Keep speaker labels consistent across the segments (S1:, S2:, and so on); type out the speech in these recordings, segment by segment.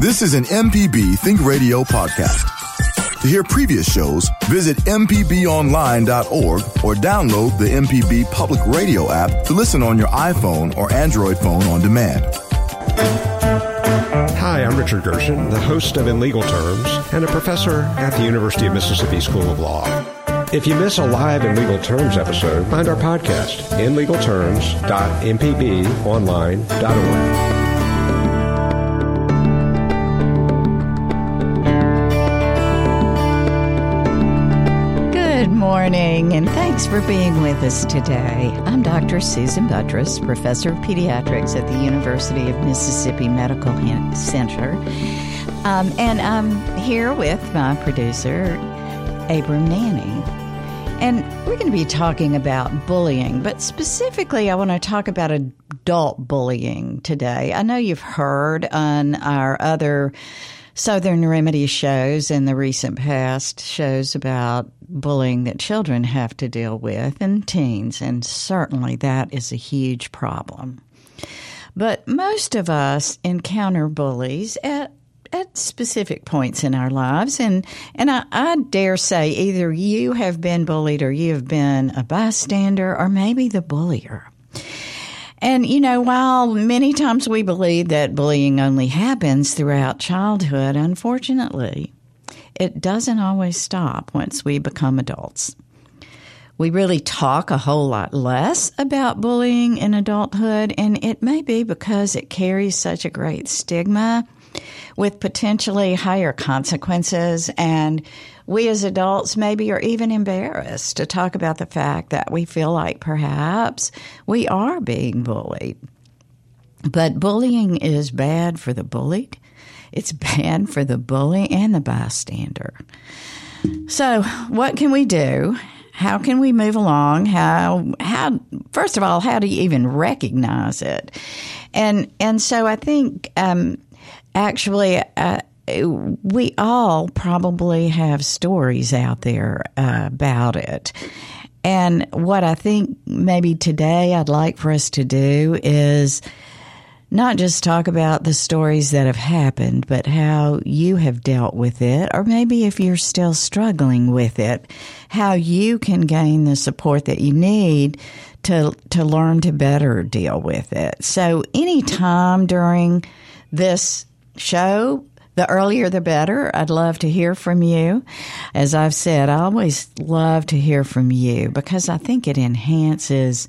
S1: This is an MPB Think Radio podcast. To hear previous shows, visit MPBOnline.org or download the MPB Public Radio app to listen on your iPhone or Android phone on demand.
S2: Hi, I'm Richard Gershon, the host of In Legal Terms and a professor at the University of Mississippi School of Law. If you miss a live In Legal Terms episode, find our podcast, inlegalterms.mpbonline.org.
S3: thanks for being with us today. I'm Dr. Susan Buttross, Professor of Pediatrics at the University of Mississippi Medical Center. Um, and I'm here with my producer, Abram Nanney. And we're going to be talking about bullying, but specifically, I want to talk about adult bullying today. I know you've heard on our other Southern Remedy shows in the recent past shows about bullying that children have to deal with and teens, and certainly that is a huge problem. But most of us encounter bullies at at specific points in our lives, and and I, I dare say either you have been bullied or you have been a bystander or maybe the bullier. And, you know, while many times we believe that bullying only happens throughout childhood, unfortunately, it doesn't always stop once we become adults. We really talk a whole lot less about bullying in adulthood, and it may be because it carries such a great stigma with potentially higher consequences and we as adults maybe are even embarrassed to talk about the fact that we feel like perhaps we are being bullied. But bullying is bad for the bullied. It's bad for the bully and the bystander. So, what can we do? How can we move along? How how first of all, how do you even recognize it? And and so I think um, actually uh, we all probably have stories out there uh, about it. And what I think maybe today I'd like for us to do is not just talk about the stories that have happened, but how you have dealt with it, or maybe if you're still struggling with it, how you can gain the support that you need to to learn to better deal with it. So any time during this show, the earlier the better. I'd love to hear from you. As I've said, I always love to hear from you because I think it enhances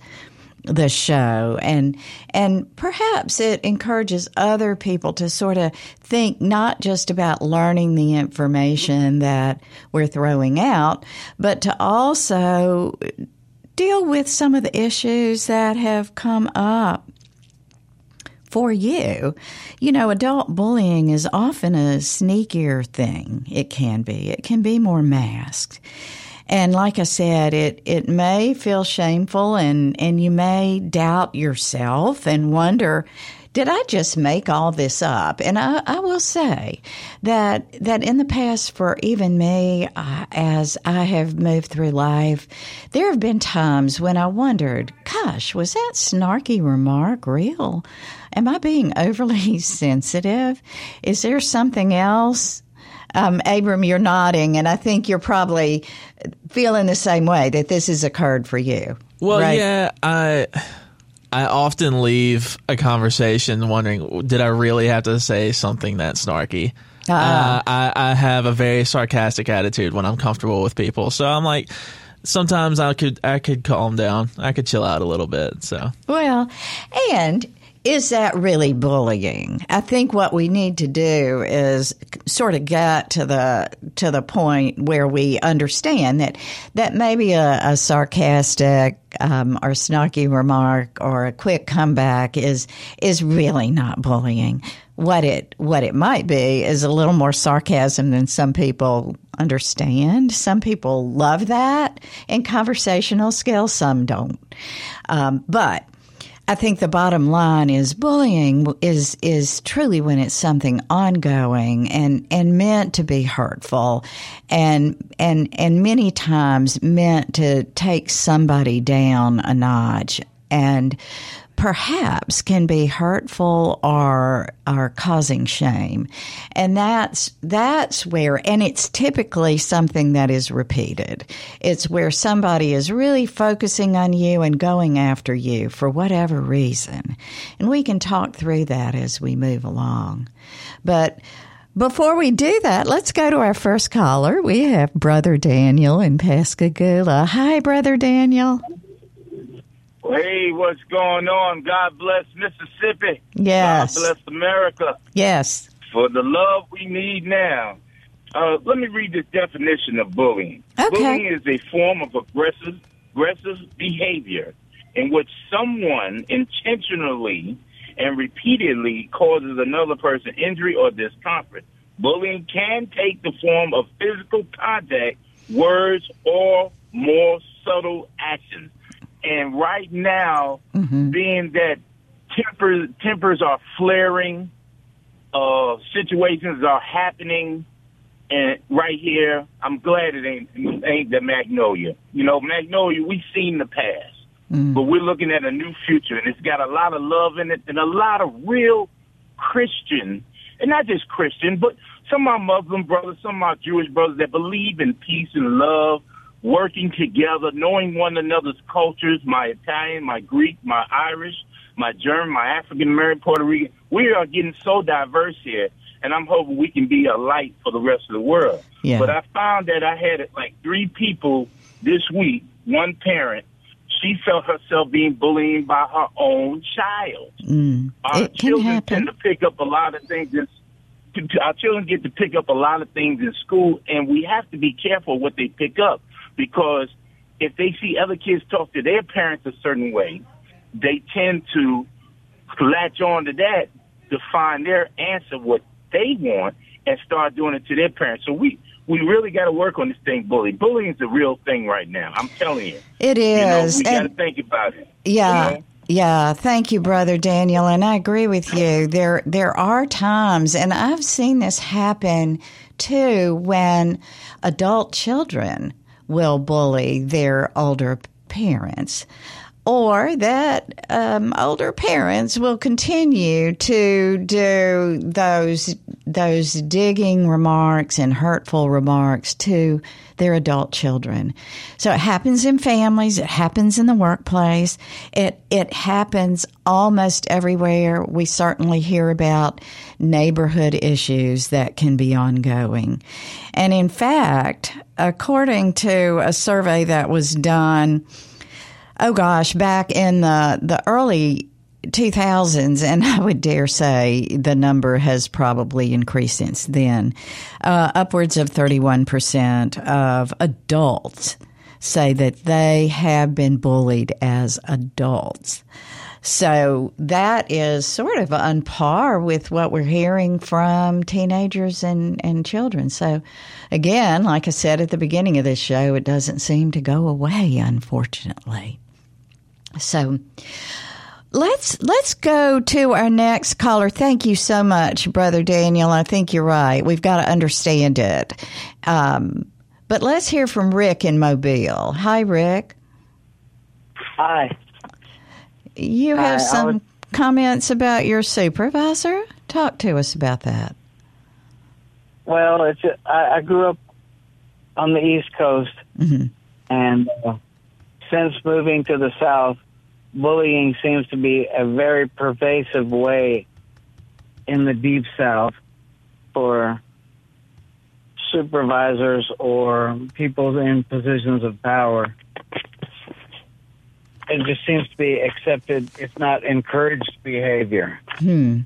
S3: the show and and perhaps it encourages other people to sort of think not just about learning the information that we're throwing out but to also deal with some of the issues that have come up for you. You know, adult bullying is often a sneakier thing. It can be. It can be more masked. And like I said, it, it may feel shameful and, and you may doubt yourself and wonder, did I just make all this up? And I, I will say that that in the past, for even me, uh, as I have moved through life, there have been times when I wondered, "Gosh, was that snarky remark real? Am I being overly sensitive? Is there something else?" Um, Abram, you're nodding, and I think you're probably feeling the same way that this has occurred for you.
S4: Well,
S3: right?
S4: yeah, I I often leave a conversation wondering, did I really have to say something that snarky? Uh, I, I have a very sarcastic attitude when I'm comfortable with people, so I'm like, sometimes I could I could calm down, I could chill out a little bit. So
S3: well, and is that really bullying? I think what we need to do is sort of get to the to the point where we understand that that maybe a, a sarcastic um, or snarky remark or a quick comeback is is really not bullying. What it what it might be is a little more sarcasm than some people understand. Some people love that in conversational skills. Some don't. Um, but I think the bottom line is bullying is is truly when it's something ongoing and and meant to be hurtful and and and many times meant to take somebody down a notch. And perhaps can be hurtful or are causing shame. And that's that's where and it's typically something that is repeated. It's where somebody is really focusing on you and going after you for whatever reason. And we can talk through that as we move along. But before we do that, let's go to our first caller. We have Brother Daniel in Pascagoula. Hi, Brother Daniel.
S5: Hey, what's going on? God bless Mississippi.
S3: Yes.
S5: God bless America.
S3: Yes.
S5: For the love we need now. Uh, let me read this definition of bullying.
S3: Okay.
S5: Bullying is a form of aggressive, aggressive behavior in which someone intentionally and repeatedly causes another person injury or discomfort. Bullying can take the form of physical contact, words, or more subtle actions. And right now, mm-hmm. being that tempers tempers are flaring, uh, situations are happening, and right here, I'm glad it ain't ain't the Magnolia. You know, Magnolia, we've seen the past, mm. but we're looking at a new future, and it's got a lot of love in it, and a lot of real Christian, and not just Christian, but some of my Muslim brothers, some of my Jewish brothers that believe in peace and love working together, knowing one another's cultures, my Italian, my Greek, my Irish, my German, my African American, Puerto Rican. We are getting so diverse here, and I'm hoping we can be a light for the rest of the world.
S3: Yeah.
S5: But I found that I had like three people this week, one parent, she felt herself being bullied by her own child.
S3: Mm.
S5: Our
S3: it
S5: children
S3: can happen.
S5: tend to pick up a lot of things. In, our children get to pick up a lot of things in school, and we have to be careful what they pick up because if they see other kids talk to their parents a certain way, they tend to latch on to that to find their answer what they want and start doing it to their parents. So we we really got to work on this thing, bullying. Bullying is a real thing right now. I'm telling you.
S3: It is.
S5: You know, we got to think about it.
S3: Yeah.
S5: You know?
S3: Yeah, thank you, brother Daniel, and I agree with you. There, there are times, and I've seen this happen too, when adult children will bully their older parents or that um, older parents will continue to do those those digging remarks and hurtful remarks to their adult children. So it happens in families, it happens in the workplace, it it happens almost everywhere. We certainly hear about neighborhood issues that can be ongoing. And in fact, according to a survey that was done oh gosh, back in the, the early 2000s, and I would dare say the number has probably increased since then, uh, upwards of 31% of adults say that they have been bullied as adults. So that is sort of on par with what we're hearing from teenagers and, and children. So again, like I said at the beginning of this show, it doesn't seem to go away, unfortunately. So let's let's go to our next caller. Thank you so much, brother Daniel. I think you're right. We've got to understand it. Um, but let's hear from Rick in Mobile. Hi, Rick.
S6: Hi.
S3: You have
S6: Hi,
S3: some comments about your supervisor. Talk to us about that.
S6: Well, it's I, I grew up on the East Coast,
S3: mm-hmm.
S6: and uh, since moving to the South, bullying seems to be a very pervasive way in the Deep South for supervisors or people in positions of power. it just seems to be accepted, if not encouraged behavior.
S3: Hmm.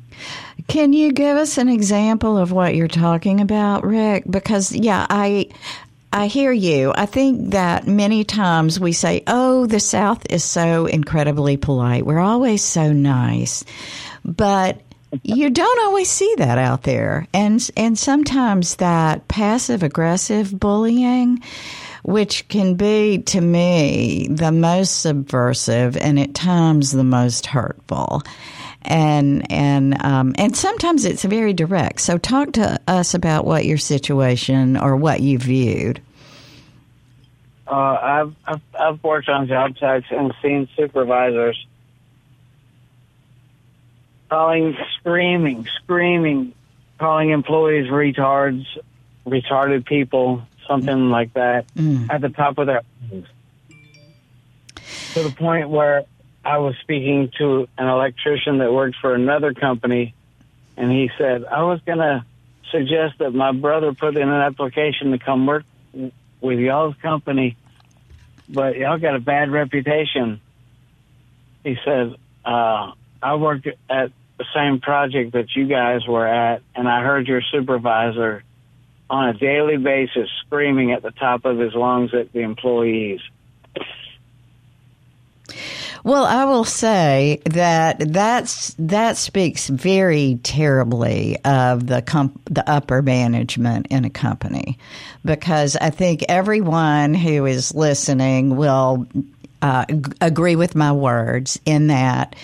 S3: Can you give us an example of what you're talking about, Rick? Because yeah, I I hear you. I think that many times we say, "Oh, the South is so incredibly polite. We're always so nice." But you don't always see that out there. And and sometimes that passive aggressive bullying which can be to me the most subversive and at times the most hurtful and and um, and sometimes it's very direct. So talk to us about what your situation or what you viewed.
S6: Uh, I've, I've I've worked on job sites and seen supervisors calling, screaming, screaming, calling employees retards, retarded people, something like that, mm. at the top of their to the point where I was speaking to an electrician that worked for another company, and he said, I was going to suggest that my brother put in an application to come work with y'all's company, but y'all got a bad reputation. He said, uh, I worked at the same project that you guys were at, and I heard your supervisor on a daily basis screaming at the top of his lungs at the employees.
S3: Well, I will say that that's that speaks very terribly of the comp- the upper management in a company, because I think everyone who is listening will uh, agree with my words in that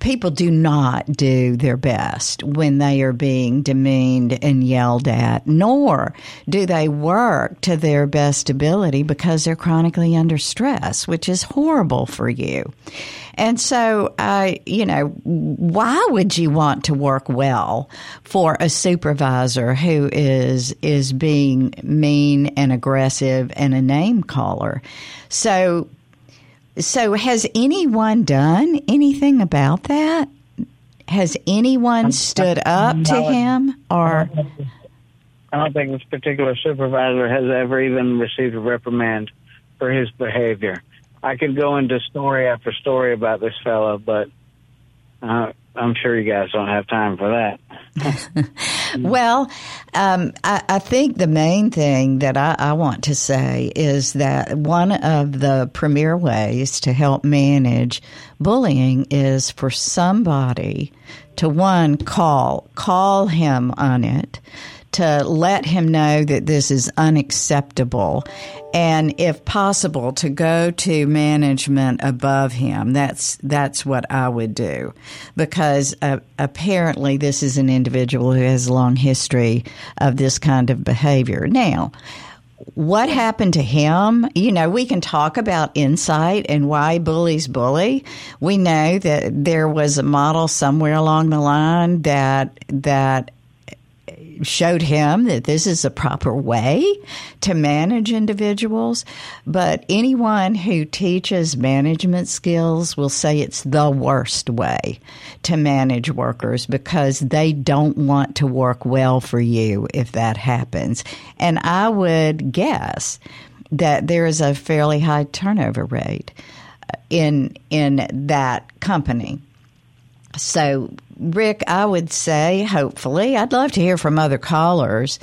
S3: people do not do their best when they are being demeaned and yelled at, nor do they work to their best ability because they're chronically under stress, which is horrible for you. And so, uh, you know, why would you want to work well for a supervisor who is is being mean and aggressive and a name caller? So so, has anyone done anything about that? Has anyone stood up to him, or?
S6: I don't think this particular supervisor has ever even received a reprimand for his behavior. I could go into story after story about this fellow, but uh, I'm sure you guys don't have time for that.
S3: well, um, I, I, think the main thing that I, I, want to say is that one of the premier ways to help manage bullying is for somebody to one call call him on it to let him know that this is unacceptable and if possible to go to management above him that's that's what I would do because uh, apparently this is an individual who has a long history of this kind of behavior now what happened to him? You know, we can talk about insight and why bullies bully. We know that there was a model somewhere along the line that that showed him that this is a proper way to manage individuals. But anyone who teaches management skills will say it's the worst way to manage workers because they don't want to work well for you if that happens. And I would guess that there is a fairly high turnover rate in in that company. So Rick, I would say, hopefully, I'd love to hear from other callers.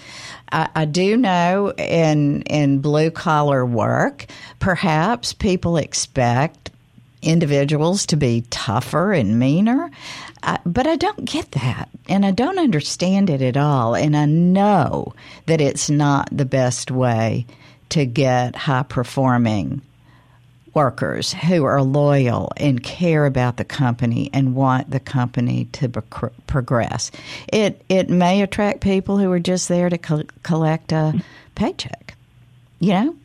S3: I, I do know in in blue collar work, perhaps people expect individuals to be tougher and meaner. I, but I don't get that, and I don't understand it at all. And I know that it's not the best way to get high performing workers who are loyal and care about the company and want the company to be- progress. It it may attract people who are just there to co- collect a paycheck. You know,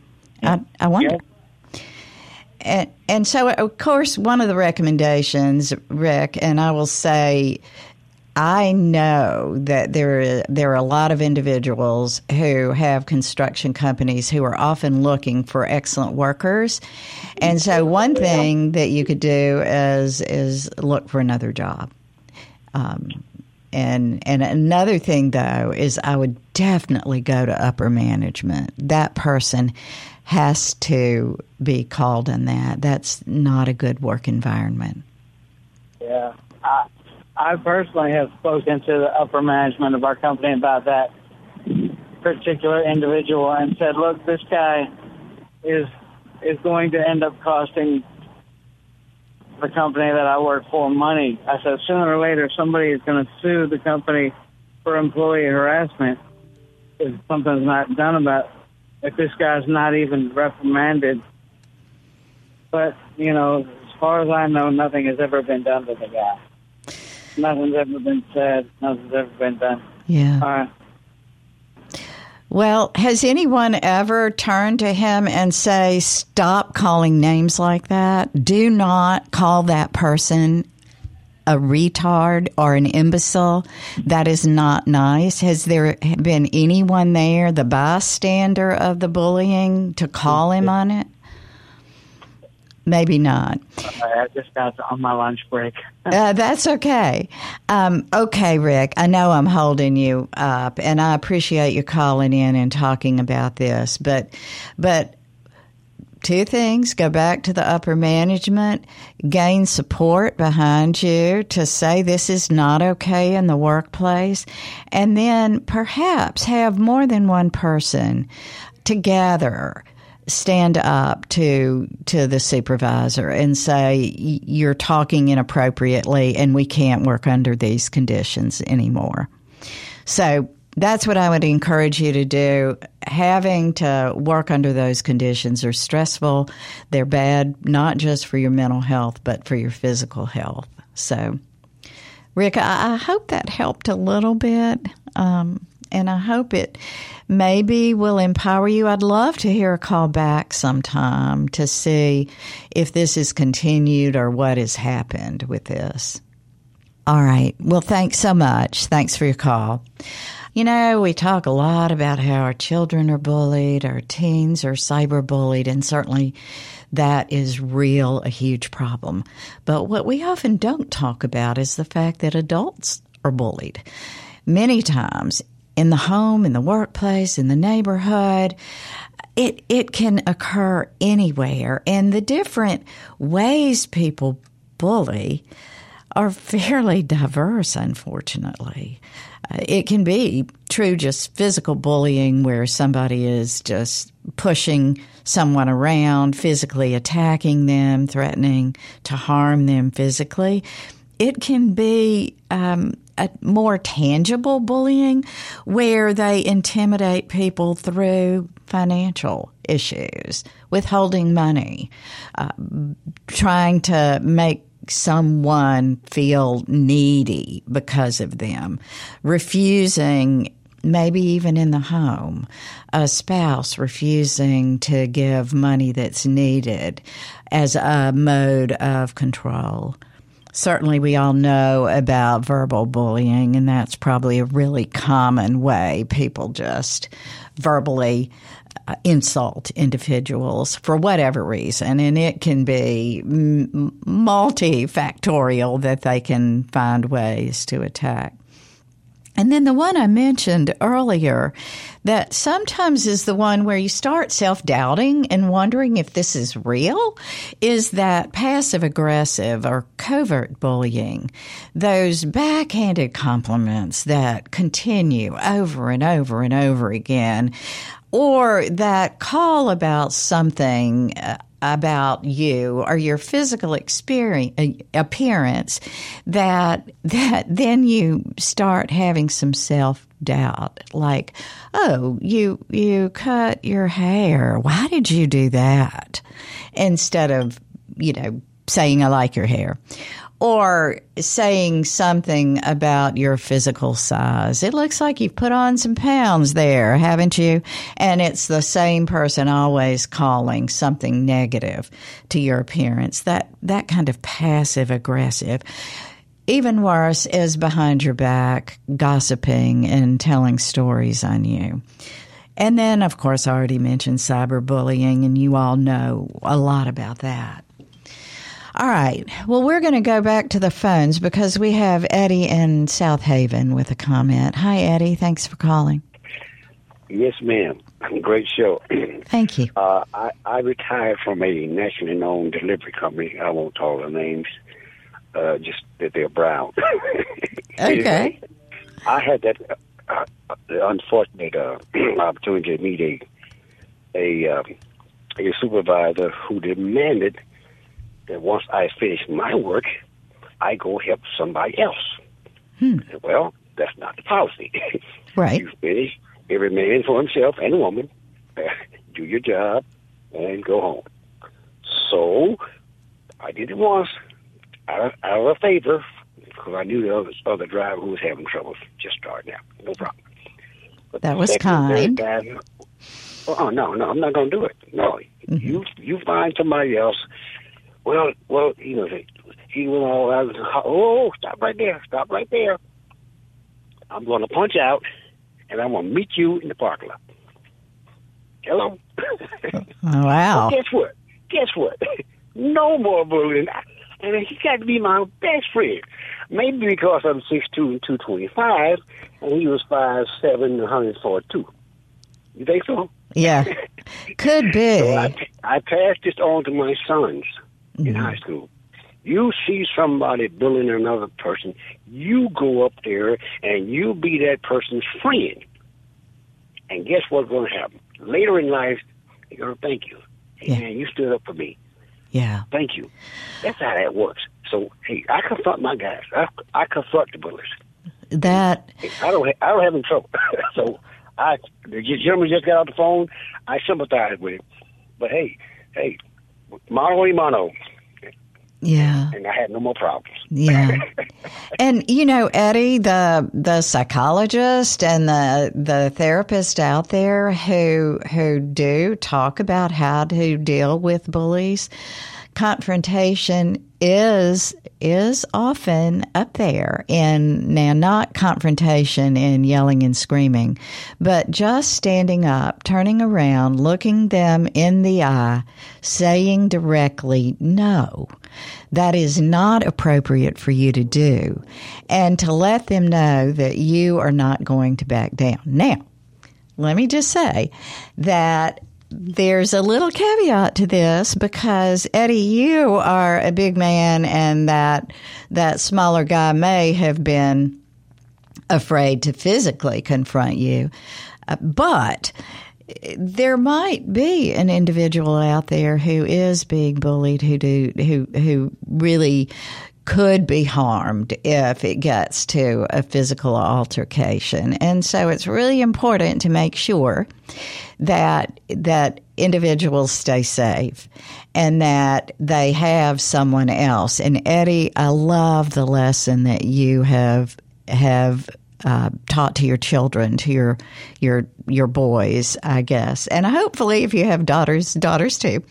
S3: I I wonder. Yeah. And, and so, of course, one of the recommendations, Rick, and I will say I know that there there are a lot of individuals who have construction companies who are often looking for excellent workers, and so one thing that you could do is is look for another job. Um, and and another thing though is I would definitely go to upper management. That person has to be called on that. That's not a good work environment.
S6: Yeah, I, personally have spoken to the upper management of our company about that particular individual and said, "Look, this guy is is going to end up costing the company that I work for money. I said sooner or later somebody is going to sue the company for employee harassment if something's not done about if this guy's not even reprimanded. But, you know, as far as I know, nothing has ever been done to the guy. Nothing's ever been said. Nothing's ever been done.
S3: Yeah.
S6: All right.
S3: Well, has anyone ever turned to him and say, "Stop calling names like that. Do not call that person a retard or an imbecile. That is not nice." Has there been anyone there, the bystander of the bullying, to call him on it? Maybe not.
S6: I just got on my lunch break.
S3: uh, that's okay. Um, okay, Rick, I know I'm holding you up, and I appreciate you calling in and talking about this. But, but two things go back to the upper management, gain support behind you to say this is not okay in the workplace, and then perhaps have more than one person together stand up to to the supervisor and say you're talking inappropriately and we can't work under these conditions anymore. So that's what I would encourage you to do. Having to work under those conditions are stressful. They're bad not just for your mental health but for your physical health. So Rick, I, hope that helped a little bit. Um, and I hope it maybe will empower you. I'd love to hear a call back sometime to see if this is continued or what has happened with this. All right. Well, thanks so much. Thanks for your call. You know, we talk a lot about how our children are bullied, our teens are cyberbullied, and certainly that is real, a huge problem. But what we often don't talk about is the fact that adults are bullied. Many times in the home, in the workplace, in the neighborhood. It, it can occur anywhere. And the different ways people bully are fairly diverse, unfortunately. Uh, it can be true just physical bullying where somebody is just pushing someone around, physically attacking them, threatening to harm them physically. It can be um, a more tangible bullying where they intimidate people through financial issues, withholding money, uh, trying to make someone feel needy because of them, refusing maybe even in the home, a spouse refusing to give money that's needed as a mode of control certainly we all know about verbal bullying, and that's probably a really common way people just verbally uh, insult individuals for whatever reason. And it can be m- multifactorial that they can find ways to attack. And then the one I mentioned earlier that sometimes is the one where you start self doubting and wondering if this is real is that passive aggressive or covert bullying. Those backhanded compliments that continue over and over and over again. Or that call about something uh, about you or your physical experience uh, appearance that that then you start having some self doubt like oh you you cut your hair. Why did you do that? Instead of you know saying i like your hair or saying something about your physical size. It looks like you've put on some pounds there, haven't you? And it's the same person always calling something negative to your appearance. That that kind of passive aggressive. Even worse is behind your back, gossiping and telling stories on you. And then, of course, I already mentioned cyberbullying, and you all know a lot about that. All right. Well, we're going to go back to the phones because we have Eddie in Southaven with a comment. Hi, Eddie. Thanks for calling.
S7: Yes, ma'am. Great show.
S3: Thank you.
S7: Uh, I, I retired from a nationally known delivery company. I won't tell the names, uh, just that they're brown.
S3: okay.
S7: I had that uh, uh unfortunate uh, opportunity to meet a a, um, a supervisor who demanded that once I finish my work, I go help somebody else.
S3: Hmm.
S7: Well, that's not the policy.
S3: Right.
S7: you finish every man for himself and woman, do your job, and go home. So I did it once out of, out of favor because I knew the other, other driver who was having trouble just starting out. No problem.
S3: But that was kind. Time,
S7: oh no, no, I'm not going to do it. No, mm-hmm. you you find somebody else. Well, well, you know, he went all out. Oh, stop right there! Stop right there! I'm going to punch out and I'm going to meet you in the parking lot. Hello?
S3: wow.
S7: well, guess what? Guess what? no more bullying. And he got to be my best friend. Maybe because I'm 6'2 and 225, and he was 5'7 and 142. You think so?
S3: Yeah. Could be.
S7: so I, I passed this on to my sons mm-hmm. in high school. You see somebody bullying another person, you go up there and you be that person's friend. And guess what's going to happen? Later in life, they're going to thank you. Hey, yeah. man, you stood up for me.
S3: Yeah.
S7: Thank you. That's how that works. So, hey, I confront my guys. I, I confront the bullies.
S3: That
S7: I don't. I don't have any trouble. so, I the gentleman just got off the phone. I sympathize with him. But hey, hey, mano a mano.
S3: Yeah.
S7: And I had no more problems.
S3: Yeah. and you know, Eddie, the the psychologist and the the therapist out there who who do talk about how to deal with bullies, confrontation is is often up there in now not confrontation and yelling and screaming, but just standing up, turning around, looking them in the eye, saying directly no. That is not appropriate for you to do and to let them know that you are not going to back down. Now, let me just say that there's a little caveat to this because Eddie, you are a big man, and that that smaller guy may have been afraid to physically confront you, uh, but there might be an individual out there who is being bullied, who do who who really could be harmed if it gets to a physical altercation. And so it's really important to make sure that that individuals stay safe and that they have someone else. And Eddie, I love the lesson that you have have uh, taught to your children, to your your your boys, I guess, and hopefully, if you have daughters, daughters too.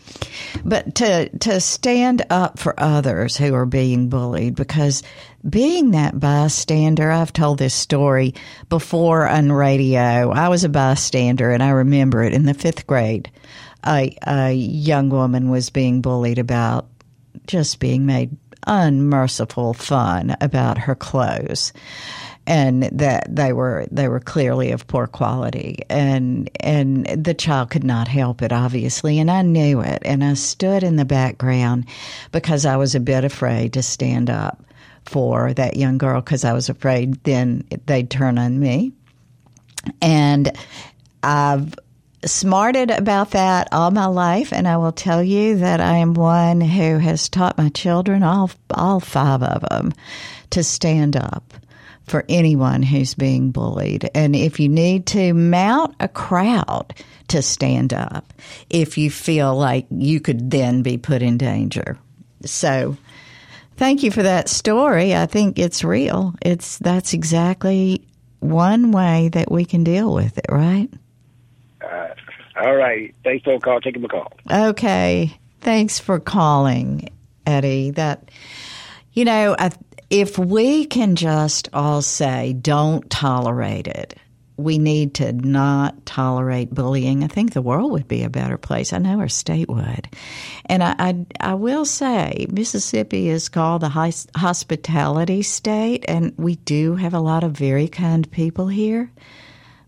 S3: But to to stand up for others who are being bullied, because being that bystander, I've told this story before on radio. I was a bystander, and I remember it in the fifth grade. A, a young woman was being bullied about just being made unmerciful fun about her clothes and that they were they were clearly of poor quality. And and the child could not help it obviously and I knew it. And I stood in the background because I was a bit afraid to stand up for that young girl because I was afraid then they'd turn on me. And I've smarted about that all my life, and I will tell you that I am one who has taught my children, all all five of them, to stand up for anyone who's being bullied. And if you need to mount a crowd to stand up, if you feel like you could then be put in danger. So, thank you for that story. I think it's real. It's that's exactly one way that we can deal with it, right?
S7: Uh, all right. Thanks for the call. Taking the call.
S3: Okay. Thanks for calling, Eddie. That you know, I if we can just all say, don't tolerate it, we need to not tolerate bullying. I think the world would be a better place. I know our state would. And I, I, I will say, Mississippi is called the hospitality state, and we do have a lot of very kind people here.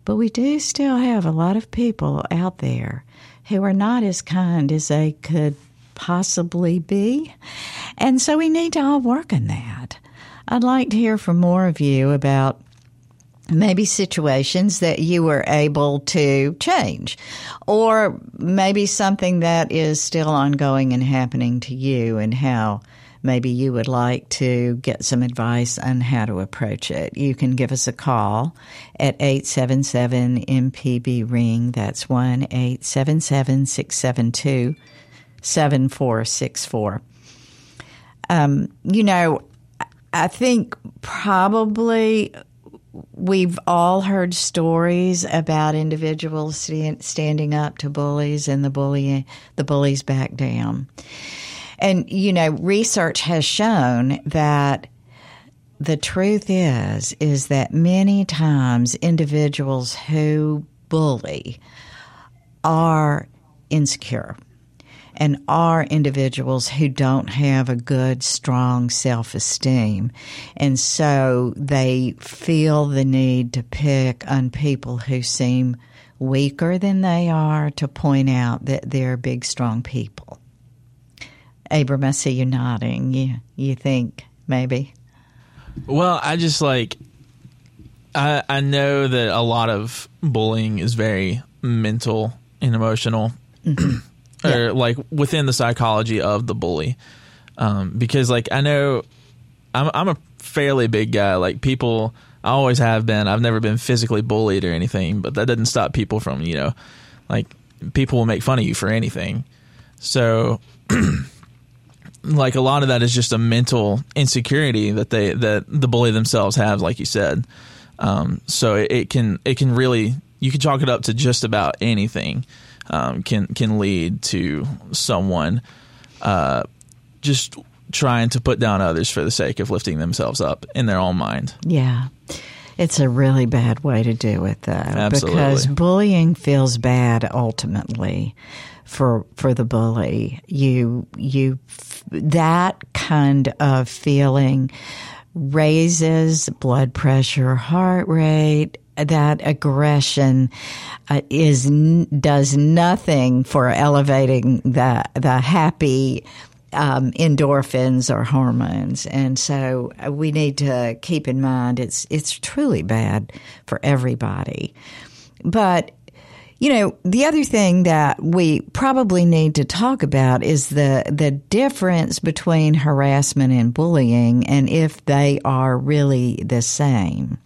S3: But we do still have a lot of people out there who are not as kind as they could possibly be. And so we need to all work on that. I'd like to hear from more of you about maybe situations that you were able to change, or maybe something that is still ongoing and happening to you, and how maybe you would like to get some advice on how to approach it. You can give us a call at 877 MPB Ring. That's 1 877 672 7464. Um, you know, I think probably we've all heard stories about individuals stand, standing up to bullies and the bully the bullies back down. And you know, research has shown that the truth is is that many times individuals who bully are insecure and are individuals who don't have a good, strong self esteem. And so they feel the need to pick on people who seem weaker than they are to point out that they're big, strong people. Abram, I see you nodding. You, you think maybe?
S4: Well, I just like, I, I know that a lot of bullying is very mental and emotional. Mm-hmm. Yeah. or like within the psychology of the bully. Um, because like I know I'm I'm a fairly big guy. Like people, I always have been. I've never been physically bullied or anything, but that doesn't stop people from you know, like people will make fun of you for anything. So. like a lot of that is just a mental insecurity that they that the bully themselves have, like you said. Um, so it, it, can it can really you can chalk it up to just about anything um, can can lead to someone uh, just trying to put down others for the sake of lifting themselves up in their own mind.
S3: Yeah. It's a really bad way to do it, though,
S4: Absolutely.
S3: because bullying feels bad ultimately for for the bully. You you that kind of feeling raises blood pressure, heart rate, that aggression uh, is does nothing for elevating the the happy um, endorphins or hormones, and so uh, we need to keep in mind it's it's truly bad for everybody. But you know, the other thing that we probably need to talk about is the the difference between harassment and bullying, and if they are really the same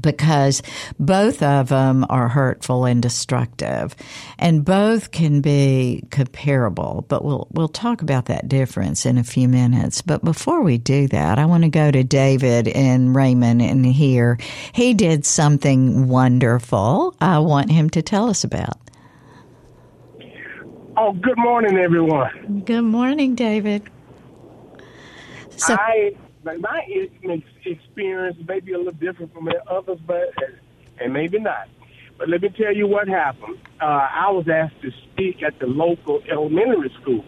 S3: because both of them are hurtful and destructive and both can be comparable but we'll we'll talk about that difference in a few minutes. But before we do that I want to go to David and Raymond and here. He did something wonderful I want him to tell us about.
S8: Oh good morning everyone.
S3: Good morning David.
S8: So, I my experience may be a little different from others, but and maybe not. But let me tell you what happened. Uh, I was asked to speak at the local elementary school,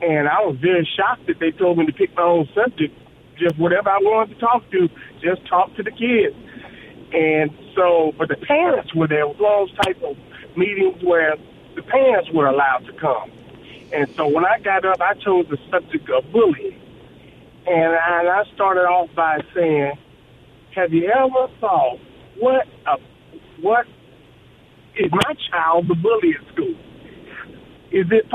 S8: and I was very shocked that they told me to pick my own subject, just whatever I wanted to talk to, just talk to the kids. And so, but the parents were there. It was those type of meetings where the parents were allowed to come. And so when I got up, I chose the subject of bullying. And I, and I started off by saying, have you ever thought what a, what is my child the bully at school? Is it?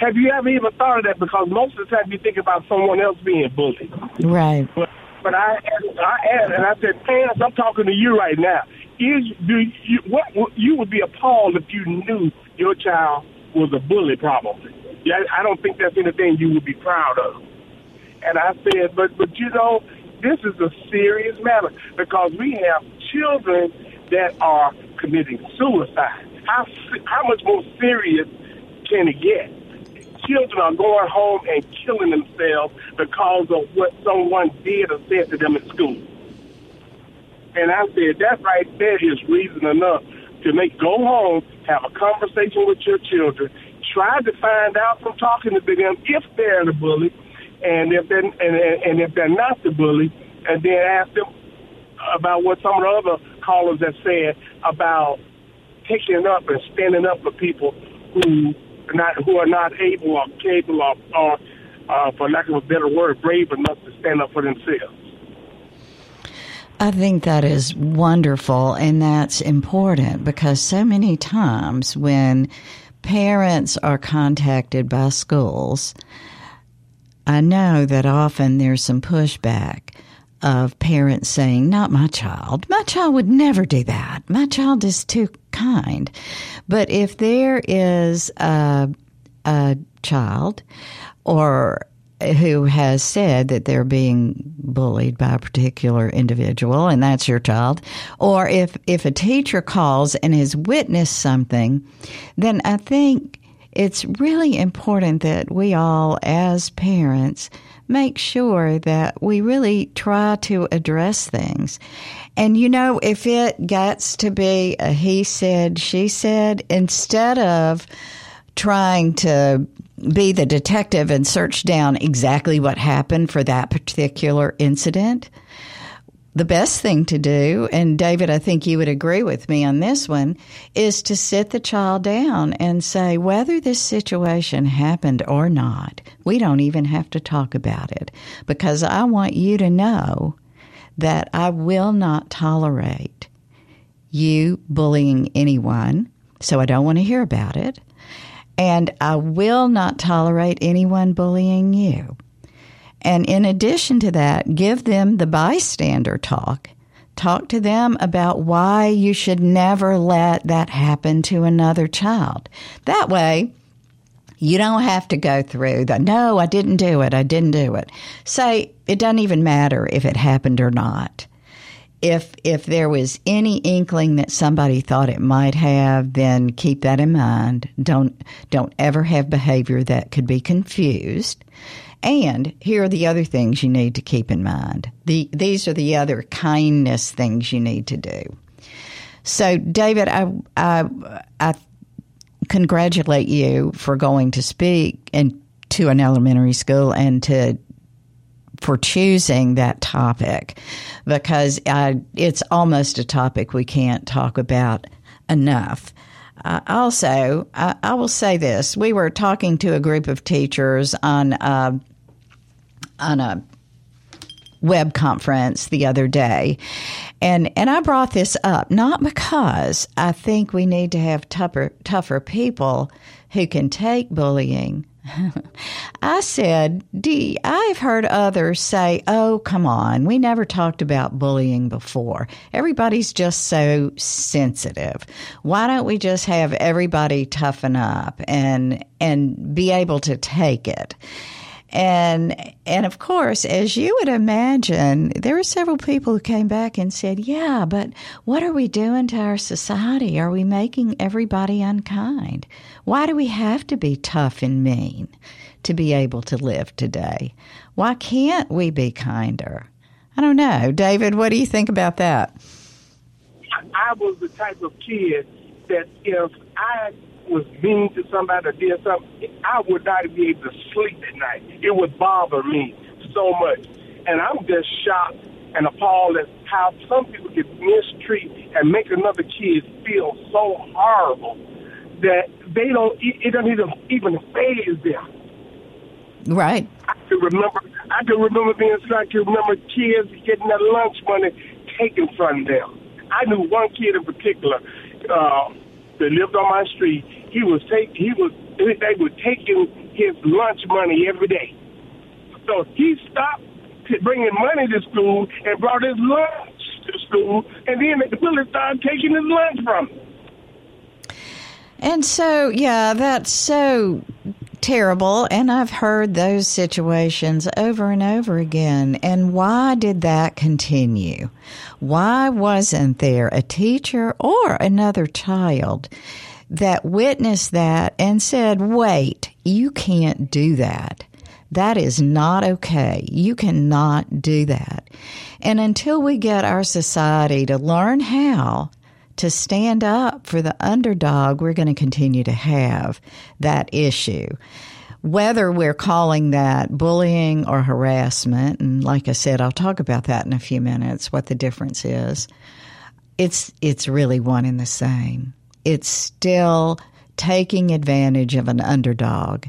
S8: Have you ever even thought of that? Because most of the time you think about someone else being bullied.
S3: Right.
S8: But but I I asked and I said, parents, I'm talking to you right now. Is do you what you would be appalled if you knew your child was a bully? Probably. Yeah, I don't think that's anything you would be proud of. And I said, but but you know, this is a serious matter because we have children that are committing suicide. How how much more serious can it get? Children are going home and killing themselves because of what someone did or said to them at school. And I said, that right there is reason enough to make go home, have a conversation with your children, try to find out from talking to them if they're the bully, and if they're and, and if they're not the bully, and then ask them about what some of the other callers have said about taking up and standing up for people who are not who are not able or capable or, or uh, for lack of a better word, brave enough to stand up for themselves.
S3: I think that is wonderful and that's important because so many times when parents are contacted by schools, I know that often there's some pushback of parents saying, Not my child. My child would never do that. My child is too kind. But if there is a, a child or who has said that they're being bullied by a particular individual and that's your child or if if a teacher calls and has witnessed something then i think it's really important that we all as parents make sure that we really try to address things and you know if it gets to be a he said she said instead of trying to be the detective and search down exactly what happened for that particular incident. The best thing to do, and David, I think you would agree with me on this one, is to sit the child down and say, whether this situation happened or not, we don't even have to talk about it because I want you to know that I will not tolerate you bullying anyone. So I don't want to hear about it and I will not tolerate anyone bullying you. And in addition to that, give them the bystander talk. Talk to them about why you should never let that happen to another child. That way, you don't have to go through the no, I didn't do it, I didn't do it. Say it doesn't even matter if it happened or not if if there was any inkling that somebody thought it might have, then keep that in mind. Don't don't ever have behavior that could be confused. And here are the other things you need to keep in mind. The, these are the other kindness things you need to do. So, David, I, I, I congratulate you for going to speak and to an elementary school and to for choosing that topic because it's almost a topic we can't talk about enough. Uh, also, I, I, will say this: we were talking to a group of teachers on uh, on a web conference the other day, and and I brought this up not because I think we need to have tougher tougher people who can take bullying, I said, Dee, I've heard others say, oh, come on, we never talked about bullying before. Everybody's just so sensitive. Why don't we just have everybody toughen up and, and be able to take it? And and of course, as you would imagine, there were several people who came back and said, "Yeah, but what are we doing to our society? Are we making everybody unkind? Why do we have to be tough and mean to be able to live today? Why can't we be kinder?" I don't know, David. What do you think about that?
S8: I was the type of kid that if I was mean to somebody or did something, I would not be able to sleep at night. It would bother me so much. And I'm just shocked and appalled at how some people can mistreat and make another kid feel so horrible that they don't, it doesn't even, even phase them.
S3: Right.
S8: I can remember, I can remember being I can remember kids getting their lunch money taken from them. I knew one kid in particular uh, that lived on my street he was take he was they were taking his lunch money every day. So he stopped bringing money to school and brought his lunch to school, and then the police started taking his lunch from him.
S3: And so, yeah, that's so terrible. And I've heard those situations over and over again. And why did that continue? Why wasn't there a teacher or another child that witnessed that and said, wait, you can't do that. That is not okay. You cannot do that. And until we get our society to learn how to stand up for the underdog, we're going to continue to have that issue. Whether we're calling that bullying or harassment, and like I said, I'll talk about that in a few minutes, what the difference is. It's, it's really one and the same. It's still taking advantage of an underdog.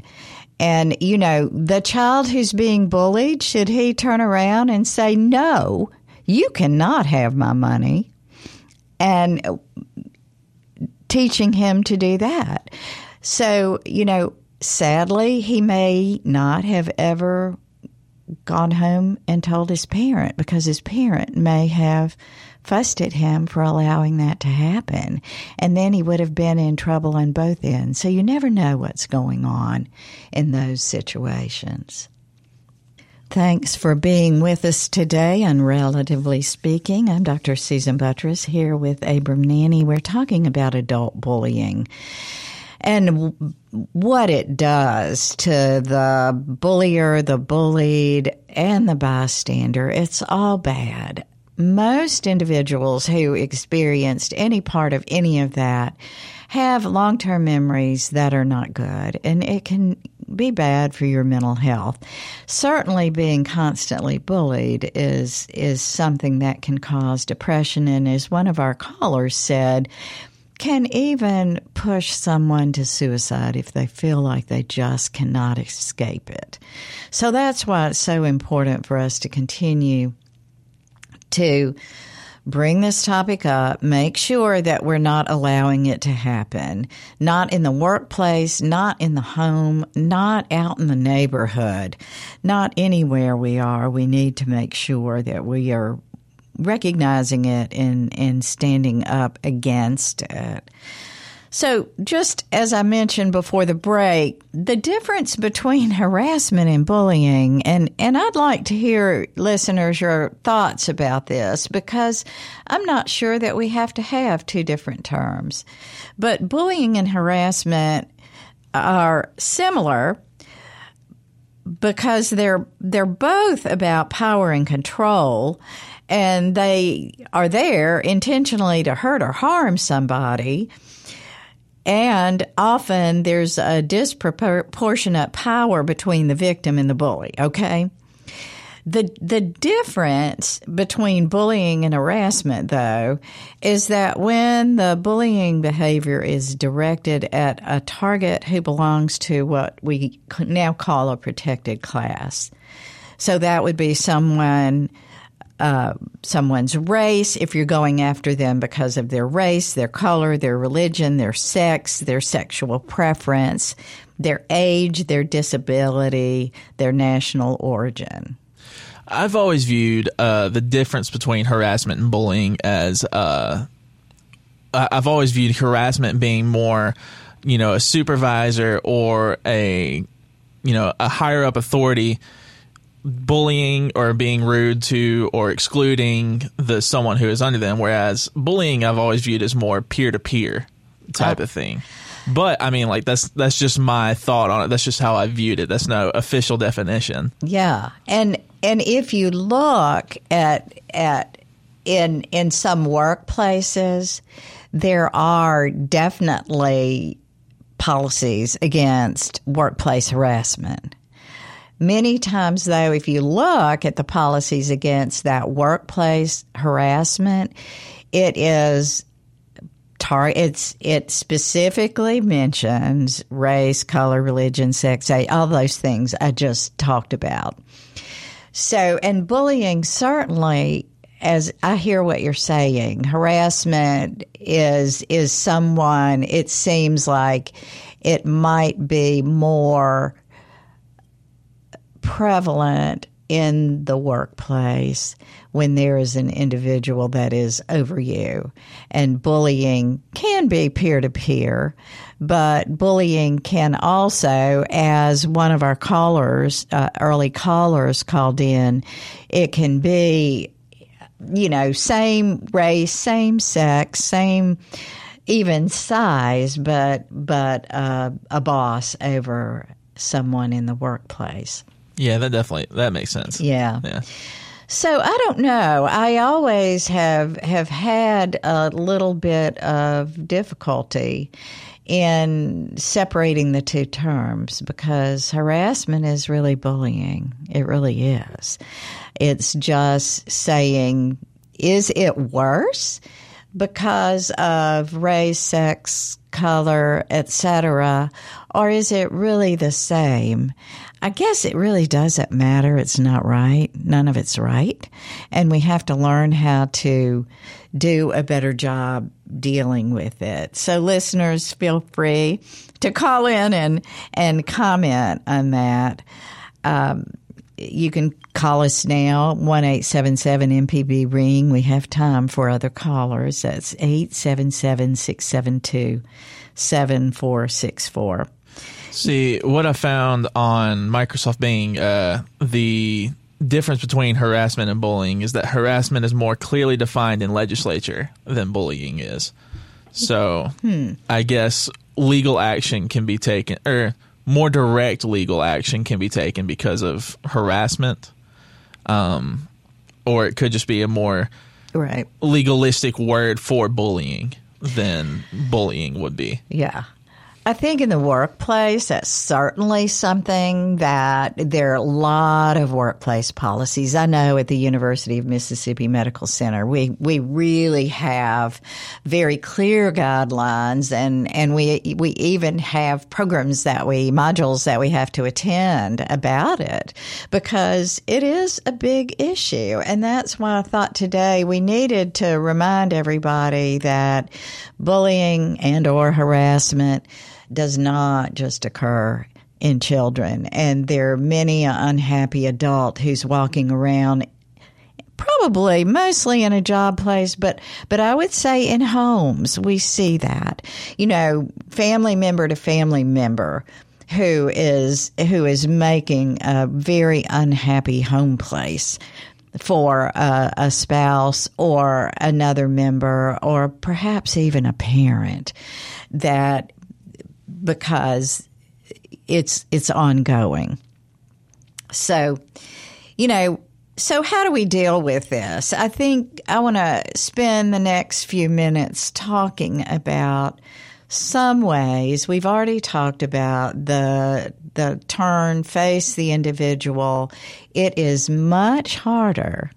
S3: And, you know, the child who's being bullied, should he turn around and say, no, you cannot have my money? And teaching him to do that. So, you know, sadly, he may not have ever gone home and told his parent because his parent may have fussed at him for allowing that to happen. And then he would have been in trouble on both ends. So you never know what's going on in those situations. Thanks for being with us today on Relatively Speaking. I'm Dr. Susan Buttross here with Abram Nanney. We're talking about adult bullying and what it does to the bullier, the bullied, and the bystander. It's all bad most individuals who experienced any part of any of that have long term memories that are not good, and it can be bad for your mental health. Certainly, being constantly bullied is is something that can cause depression, and as one of our callers said, can even push someone to suicide if they feel like they just cannot escape it. So that's why it's so important for us to continue to bring this topic up, make sure that we're not allowing it to happen, not in the workplace, not in the home, not out in the neighborhood, not anywhere we are. We need to make sure that we are recognizing it and, and standing up against it. So, just as I mentioned before the break, the difference between harassment and bullying, and, and I'd like to hear listeners your thoughts about this because I'm not sure that we have to have two different terms. But bullying and harassment are similar because they're they're both about power and control and they are there intentionally to hurt or harm somebody and often there's a disproportionate power between the victim and the bully, okay? The the difference between bullying and harassment though is that when the bullying behavior is directed at a target who belongs to what we now call a protected class. So that would be someone uh, someone's race, if you're going after them because of their race, their color, their religion, their sex, their sexual preference, their age, their disability, their national origin.
S4: I've always viewed uh, the difference between harassment and bullying as uh, I've always viewed harassment being more, you know, a supervisor or a, you know, a higher up authority bullying or being rude to or excluding the someone who is under them whereas bullying I've always viewed as more peer to peer type of thing. But I mean like that's that's just my thought on it. That's just how I viewed it. That's no official definition.
S3: Yeah. And and if you look at at in in some workplaces there are definitely policies against workplace harassment Many times, though, if you look at the policies against that workplace harassment, it is tar- it's it specifically mentions race, color, religion, sex, all those things I just talked about. So, and bullying certainly as I hear what you're saying, harassment is is someone it seems like it might be more prevalent in the workplace when there is an individual that is over you. And bullying can be peer to peer, but bullying can also, as one of our callers, uh, early callers called in, it can be, you know, same race, same sex, same even size, but but uh, a boss over someone in the workplace.
S4: Yeah, that definitely that makes sense.
S3: Yeah.
S4: Yeah.
S3: So I don't know. I always have have had a little bit of difficulty in separating the two terms because harassment is really bullying. It really is. It's just saying, is it worse because of race, sex, color, etc., or is it really the same? I guess it really doesn't matter. It's not right. None of it's right. And we have to learn how to do a better job dealing with it. So listeners, feel free to call in and, and comment on that. Um, you can call us now, one eight seven seven mpb ring. We have time for other callers. That's 877 672 7464.
S4: See, what I found on Microsoft Bing, uh, the difference between harassment and bullying is that harassment is more clearly defined in legislature than bullying is. So
S3: hmm.
S4: I guess legal action can be taken, or more direct legal action can be taken because of harassment. Um, or it could just be a more
S3: right
S4: legalistic word for bullying than bullying would be.
S3: Yeah. I think in the workplace, that's certainly something that there are a lot of workplace policies. I know at the University of Mississippi Medical Center, we, we really have very clear guidelines and, and we, we even have programs that we, modules that we have to attend about it because it is a big issue. And that's why I thought today we needed to remind everybody that bullying and or harassment does not just occur in children. And there are many an unhappy adult who's walking around probably mostly in a job place, but, but I would say in homes, we see that, you know, family member to family member who is, who is making a very unhappy home place for a, a, spouse or another member or perhaps even a parent that because it's it's ongoing. So, you know, so how do we deal with this? I think I want to spend the next few minutes talking about some ways. We've already talked about the the turn face the individual. It is much harder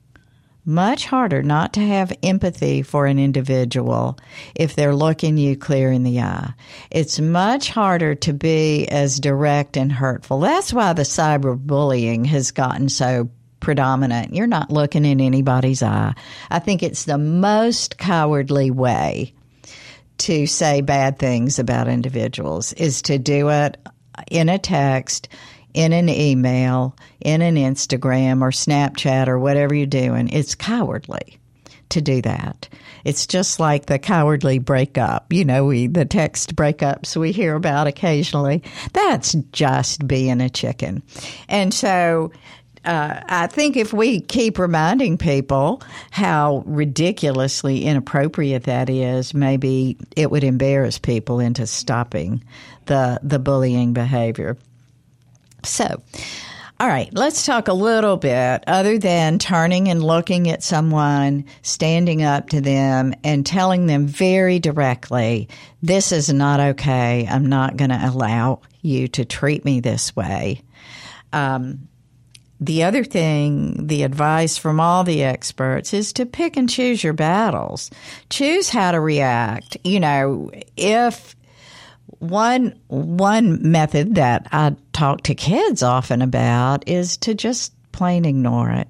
S3: much harder not to have empathy for an individual if they're looking you clear in the eye. It's much harder to be as direct and hurtful. That's why the cyberbullying has gotten so predominant. You're not looking in anybody's eye. I think it's the most cowardly way to say bad things about individuals is to do it in a text in an email, in an Instagram or Snapchat or whatever you're doing. It's cowardly to do that. It's just like the cowardly breakup. You know, we the text breakups we hear about occasionally. That's just being a chicken. And so uh, I think if we keep reminding people how ridiculously inappropriate that is, maybe it would embarrass people into stopping the the bullying behavior. So, all right, let's talk a little bit other than turning and looking at someone, standing up to them and telling them very directly, this is not okay. I'm not going to allow you to treat me this way. Um, the other thing, the advice from all the experts is to pick and choose your battles. Choose how to react. You know, if one one method that I talk to kids often about is to just plain ignore it.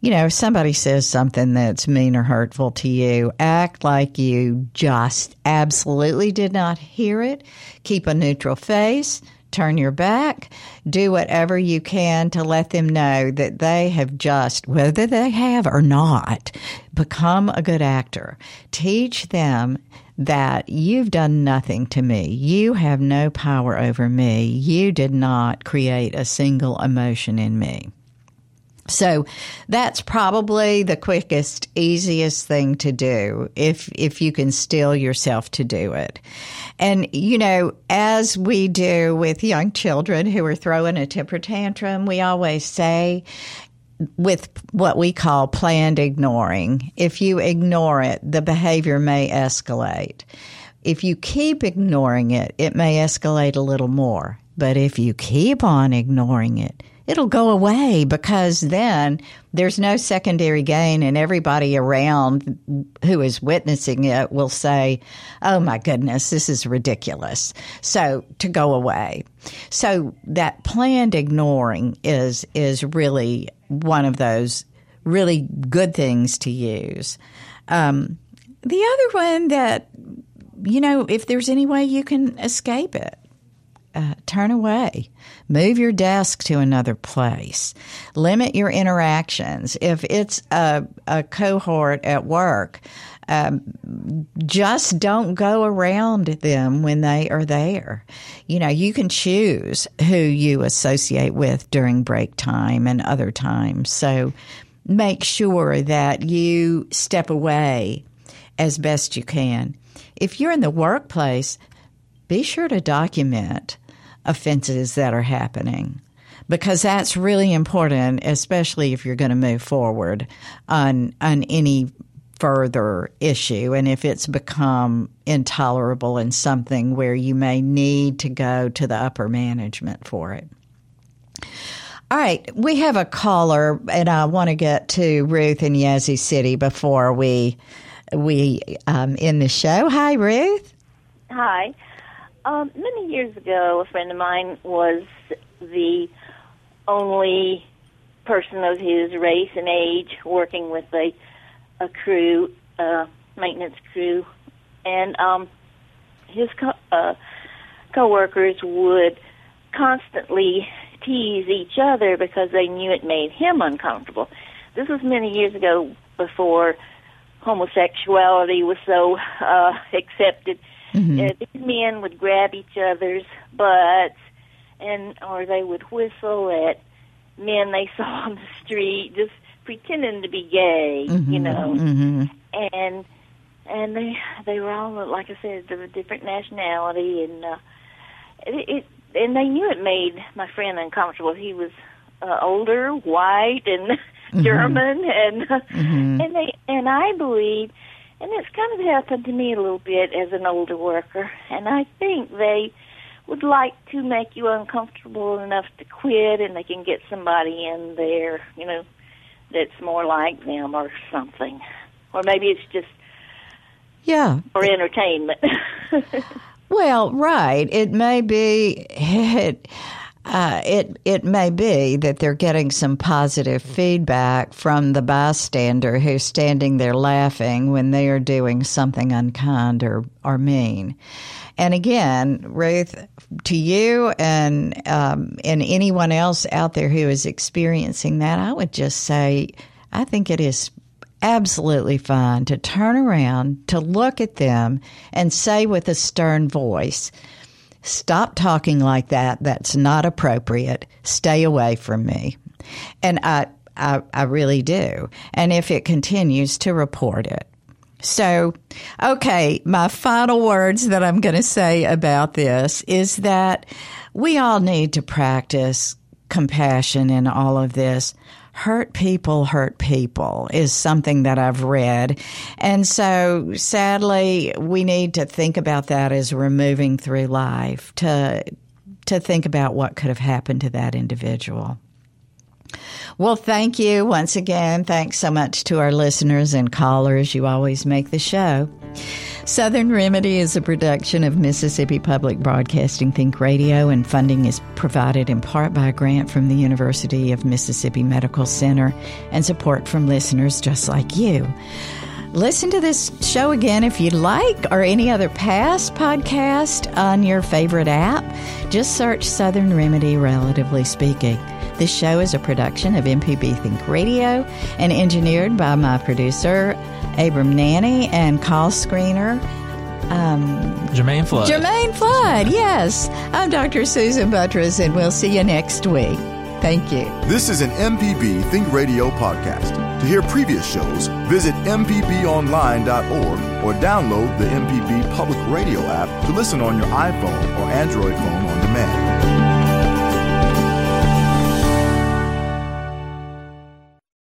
S3: You know, if somebody says something that's mean or hurtful to you, act like you just absolutely did not hear it. Keep a neutral face. Turn your back. Do whatever you can to let them know that they have just, whether they have or not, become a good actor. Teach them that you've done nothing to me. You have no power over me. You did not create a single emotion in me. So that's probably the quickest, easiest thing to do if if you can still yourself to do it. And you know, as we do with young children who are throwing a temper tantrum, we always say with what we call planned ignoring. If you ignore it, the behavior may escalate. If you keep ignoring it, it may escalate a little more. But if you keep on ignoring it, it'll go away because then there's no secondary gain and everybody around who is witnessing it will say, Oh my goodness, this is ridiculous. So to go away. So that planned ignoring is, is really one of those really good things to use. Um, the other one that, you know, if there's any way you can escape it, uh, turn away. Move your desk to another place. Limit your interactions. If it's a, a cohort at work, um, just don't go around them when they are there. You know, you can choose who you associate with during break time and other times. So make sure that you step away as best you can. If you're in the workplace, be sure to document offenses that are happening because that's really important, especially if you're going to move forward on on any further issue and if it's become intolerable and something where you may need to go to the upper management for it. All right, we have a caller, and I want to get to Ruth in Yazoo City before we we um, end the show. Hi, Ruth.
S9: Hi. Um, many years ago, a friend of mine was the only person of his race and age working with a a crew, uh, maintenance crew, and um, his co- uh, coworkers would constantly tease each other because they knew it made him uncomfortable. This was many years ago before homosexuality was so uh, accepted Mm-hmm. Uh, these men would grab each other's butts, and or they would whistle at men they saw on the street, just pretending to be gay, mm-hmm. you know. Mm-hmm. And and they they were all like I said, of a different nationality, and uh, it, it and they knew it made my friend uncomfortable. He was uh, older, white, and mm-hmm. German, and mm-hmm. and they and I believe and it's kind of happened to me a little bit as an older worker. And I think they would like to make you uncomfortable enough to quit and they can get somebody in there, you know, that's more like them or something. Or maybe it's just
S3: yeah
S9: for entertainment.
S3: well, right. It may be it uh, it it may be that they're getting some positive feedback from the bystander who's standing there laughing when they are doing something unkind or or mean. And again, Ruth, to you and um, and anyone else out there who is experiencing that, I would just say, I think it is absolutely fine to turn around, to look at them, and say with a stern voice Stop talking like that. That's not appropriate. Stay away from me. And I, I, I really do. And if it continues, to report it. So, okay, my final words that I'm going to say about this is that we all need to practice compassion in all of this hurt people hurt people is something that I've read. And so sadly, we need to think about that as we're moving through life to, to think about what could have happened to that individual. Well, thank you once again. Thanks so much to our listeners and callers. You always make the show. Southern Remedy is a production of Mississippi Public Broadcasting Think Radio, and funding is provided in part by a grant from the University of Mississippi Medical Center and support from listeners just like you. Listen to this show again if you'd like, or any other past podcast on your favorite app. Just search Southern Remedy, relatively speaking. This show is a production of MPB Think Radio and engineered by my producer, Abram Nanney, and call screener.
S4: Um, Jermaine Flood.
S3: Jermaine Flood, yes. I'm Dr. Susan Buttross, and we'll see you next week. Thank you.
S1: This is an MPB Think Radio podcast. To hear previous shows, visit MPBOnline.org or download the MPB Public Radio app to listen on your iPhone or Android phone on demand.